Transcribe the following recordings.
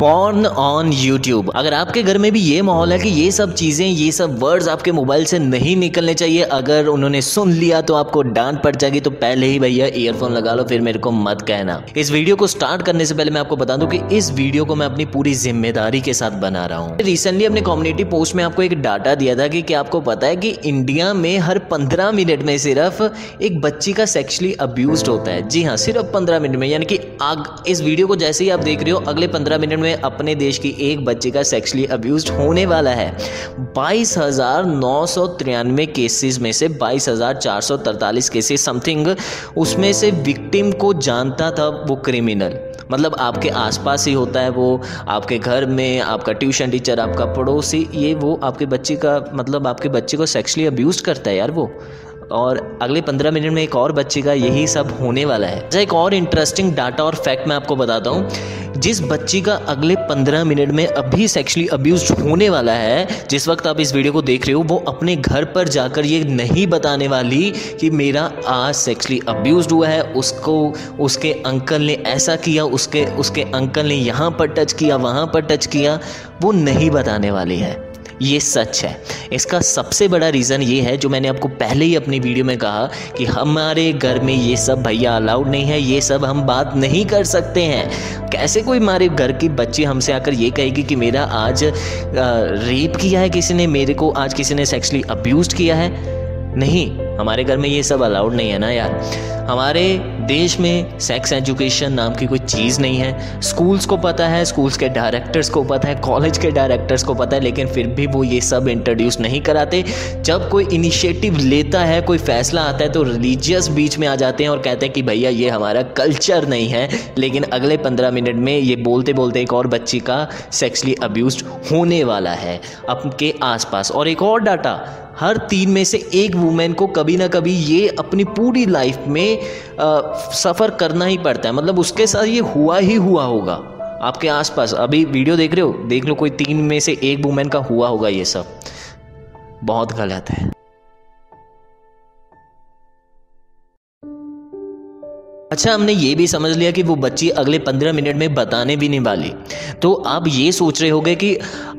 Porn on YouTube अगर आपके घर में भी ये माहौल है कि ये सब चीज़ें, ये सब वर्ड्स आपके मोबाइल से नहीं निकलने चाहिए, अगर उन्होंने सुन लिया तो आपको डांट पड़ जाएगी तो पहले ही भैया ईयरफोन लगा लो, फिर मेरे को मत कहना। इस वीडियो को स्टार्ट करने से पहले मैं आपको बता दूँ कि इस वीडियो को मैं अपनी पूरी ज़िम्मेदारी के साथ बना रहा हूँ। रिसेंटली अपने कम्युनिटी पोस्ट में आपको एक डाटा दिया था कि क्या आपको पता है कि इंडिया में हर पंद्रह मिनट में सिर्फ़ एक बच्ची का सेक्शुअली अब्यूज होता है। जी हाँ सिर्फ़ पंद्रह मिनट में, यानी कि आग, इस वीडियो को जैसे ही आप देख रहे हो, अगले पंद्रह मिनट में अपने देश की एक बच्चे का सेक्सुअली अब्यूज होने वाला है। बाईस हज़ार नौ सौ तिरानवे केसेस में से बाईस हज़ार चार सौ तरतालीस केसेस समथिंग उसमें से विक्टिम को जानता था वो क्रिमिनल मतलब आपके आसपास ही होता है वो, आपके घर में, आपका ट्यूशन टीचर आपका पड़ोसी, ये वो आपके बच्चे का मतलब आपके बच्चे को सेक्सुअली अब्यूज करता है यार वो। और अगले पंद्रह मिनट में एक और बच्चे का यही सब होने वाला है। अच्छा एक और इंटरेस्टिंग डाटा और फैक्ट मैं आपको बताता हूँ। जिस बच्ची का अगले पंद्रह मिनट में अभी सेक्सुअली अब्यूज होने वाला है, जिस वक्त आप इस वीडियो को देख रहे हो, वो अपने घर पर जाकर ये नहीं बताने वाली कि मेरा आज सेक्सुअली अब्यूज हुआ है, उसको, उसके अंकल ने ऐसा किया, उसके उसके अंकल ने यहाँ पर टच किया, वहाँ पर टच किया, वो नहीं बताने वाली है। ये सच है। इसका सबसे बड़ा रीज़न ये है, जो मैंने आपको पहले ही अपनी वीडियो में कहा कि हमारे घर में ये सब भैया अलाउड नहीं है, ये सब हम बात नहीं कर सकते हैं। कैसे कोई हमारे घर की बच्ची हमसे आकर ये कहेगी कि मेरा आज रेप किया है किसी ने, मेरे को आज किसी ने सेक्सुअली अब्यूज किया है? नहीं, हमारे घर में ये सब अलाउड नहीं है ना यार। हमारे देश में सेक्स एजुकेशन नाम की कोई चीज़ नहीं है। स्कूल्स को पता है स्कूल्स के डायरेक्टर्स को पता है कॉलेज के डायरेक्टर्स को पता है, लेकिन फिर भी वो ये सब इंट्रोड्यूस नहीं कराते। जब कोई इनिशिएटिव लेता है, कोई फैसला आता है तो रिलीजियस बीच में आ जाते हैं और कहते हैं कि भैया, ये हमारा कल्चर नहीं है। लेकिन अगले पंद्रह मिनट में ये बोलते बोलते एक और बच्ची का सेक्सली अब्यूज होने वाला है आपके आसपास। और एक और डाटा हर तीन में से एक वुमेन को कभी ना कभी ये अपनी पूरी लाइफ में सफ़र करना ही पड़ता है। मतलब उसके साथ ये हुआ ही हुआ होगा। आपके आसपास, अभी वीडियो देख रहे हो? देख लो कोई तीन में से एक वुमेन का हुआ होगा ये सब। बहुत गलत है। अच्छा हमने ये भी समझ लिया कि वो बच्ची अगले पंद्रह मिनट में बताने भी नहीं वाली। तो आप ये सोच रहे होगे कि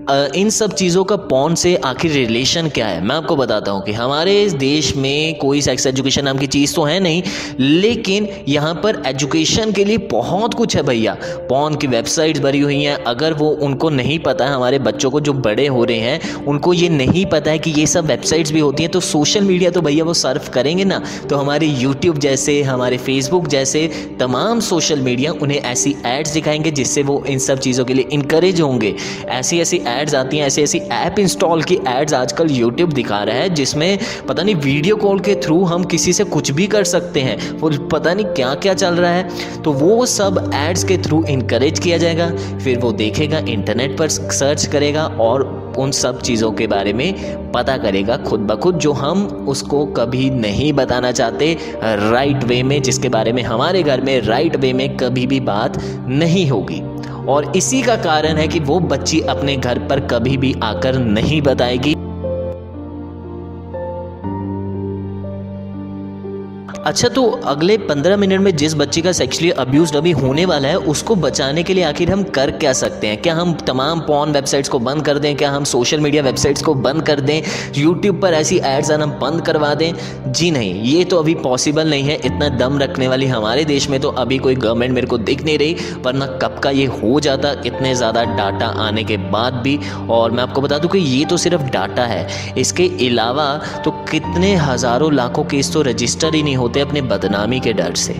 इन सब चीज़ों का पॉन से आखिर रिलेशन क्या है? मैं आपको बताता हूँ कि हमारे इस देश में कोई सेक्स एजुकेशन नाम की चीज़ तो है नहीं, लेकिन यहाँ पर एजुकेशन के लिए बहुत कुछ है भैया। पॉन की वेबसाइट्स भरी हुई हैं। अगर वो उनको नहीं पता है, हमारे बच्चों को जो बड़े हो रहे हैं, उनको ये नहीं पता है कि ये सब वेबसाइट्स भी होती हैं तो सोशल मीडिया तो भैया वो सर्फ करेंगे ना। तो हमारे यूट्यूब जैसे, हमारे फेसबुक जैसे तमाम सोशल मीडिया उन्हें ऐसी एड्स दिखाएँगे जिससे वो इन सब चीज़ों के लिए इनक्रेज होंगे। ऐसी ऐसी एड्स आती हैं ऐसी ऐसी ऐप इंस्टॉल की एड्स आजकल यूट्यूब दिखा रहा है, जिसमें पता नहीं वीडियो कॉल के थ्रू हम किसी से कुछ भी कर सकते हैं, वो पता नहीं क्या क्या चल रहा है तो वो सब एड्स के थ्रू इनक्रेज किया जाएगा, फिर वो देखेगा इंटरनेट पर सर्च करेगा और उन सब चीज़ों के बारे में पता करेगा खुद ब खुद, जो हम उसको कभी नहीं बताना चाहते राइट वे में, जिसके बारे में हमारे घर में राइट वे में कभी भी बात नहीं होगी। और इसी का कारण है कि वो बच्ची अपने घर पर कभी भी आकर नहीं बताएगी। अच्छा तो अगले पंद्रह मिनट में जिस बच्चे का सेक्सुअली अब्यूज अभी होने वाला है, उसको बचाने के लिए आखिर हम कर क्या सकते हैं? क्या हम तमाम पॉन वेबसाइट्स को बंद कर दें? क्या हम सोशल मीडिया वेबसाइट्स को बंद कर दें? यूट्यूब पर ऐसी एड्स आना बंद करवा दें? जी नहीं, ये तो अभी पॉसिबल नहीं है। इतना दम रखने वाली हमारे देश में तो अभी कोई गवर्नमेंट मेरे को दिख नहीं रही, वरना कब का ये हो जाता? इतने ज़्यादा डाटा आने के बाद भी। और मैं आपको बता दूँ कि ये तो सिर्फ़ डाटा है। इसके अलावा तो कितने हज़ारों लाखों केस तो रजिस्टर ही नहीं होते। अपने बदनामी के डर से।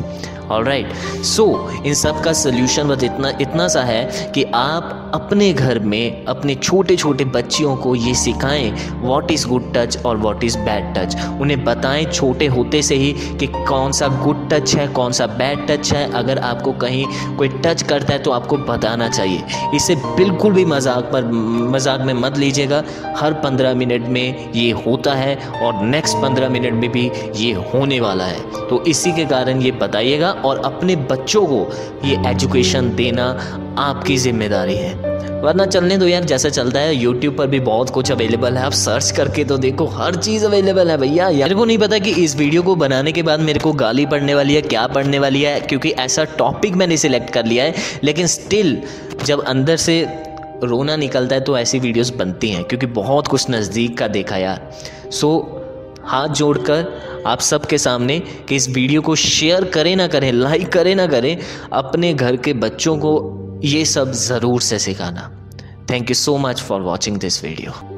ऑल राइट सो इन सब का सोल्यूशन बस इतना इतना सा है कि आप अपने घर में, अपने छोटे छोटे बच्चियों को ये सिखाएँ व्हाट इज़ गुड टच और व्हाट इज़ बैड टच उन्हें बताएँ छोटे होते से ही कि कौन सा गुड टच है, कौन सा बैड टच है। अगर आपको कहीं कोई टच करता है तो आपको बताना चाहिए। इसे बिल्कुल भी मज़ाक पर, मज़ाक में मत लीजिएगा। हर पंद्रह मिनट में ये होता है और नेक्स्ट पंद्रह मिनट में भी ये होने वाला है। तो इसी के कारण ये बताइएगा और अपने बच्चों को ये एजुकेशन देना आपकी ज़िम्मेदारी है। वरना चलने दो यार, जैसा चलता है यूट्यूब पर भी बहुत कुछ अवेलेबल है। आप सर्च करके तो देखो, हर चीज़ अवेलेबल है भैया। मेरे को नहीं पता कि इस वीडियो को बनाने के बाद मेरे को गाली पड़ने वाली है, क्या पड़ने वाली है, क्योंकि ऐसा टॉपिक मैंने सिलेक्ट कर लिया है। लेकिन स्टिल जब अंदर से रोना निकलता है तो ऐसी वीडियोस बनती हैं, क्योंकि बहुत कुछ नज़दीक का देखा यार। सो हाथ जोड़कर आप सबके सामने कि इस वीडियो को शेयर करें ना करें लाइक करें ना करें, अपने घर के बच्चों को ये सब ज़रूर से सिखाना। Thank you so much for watching this video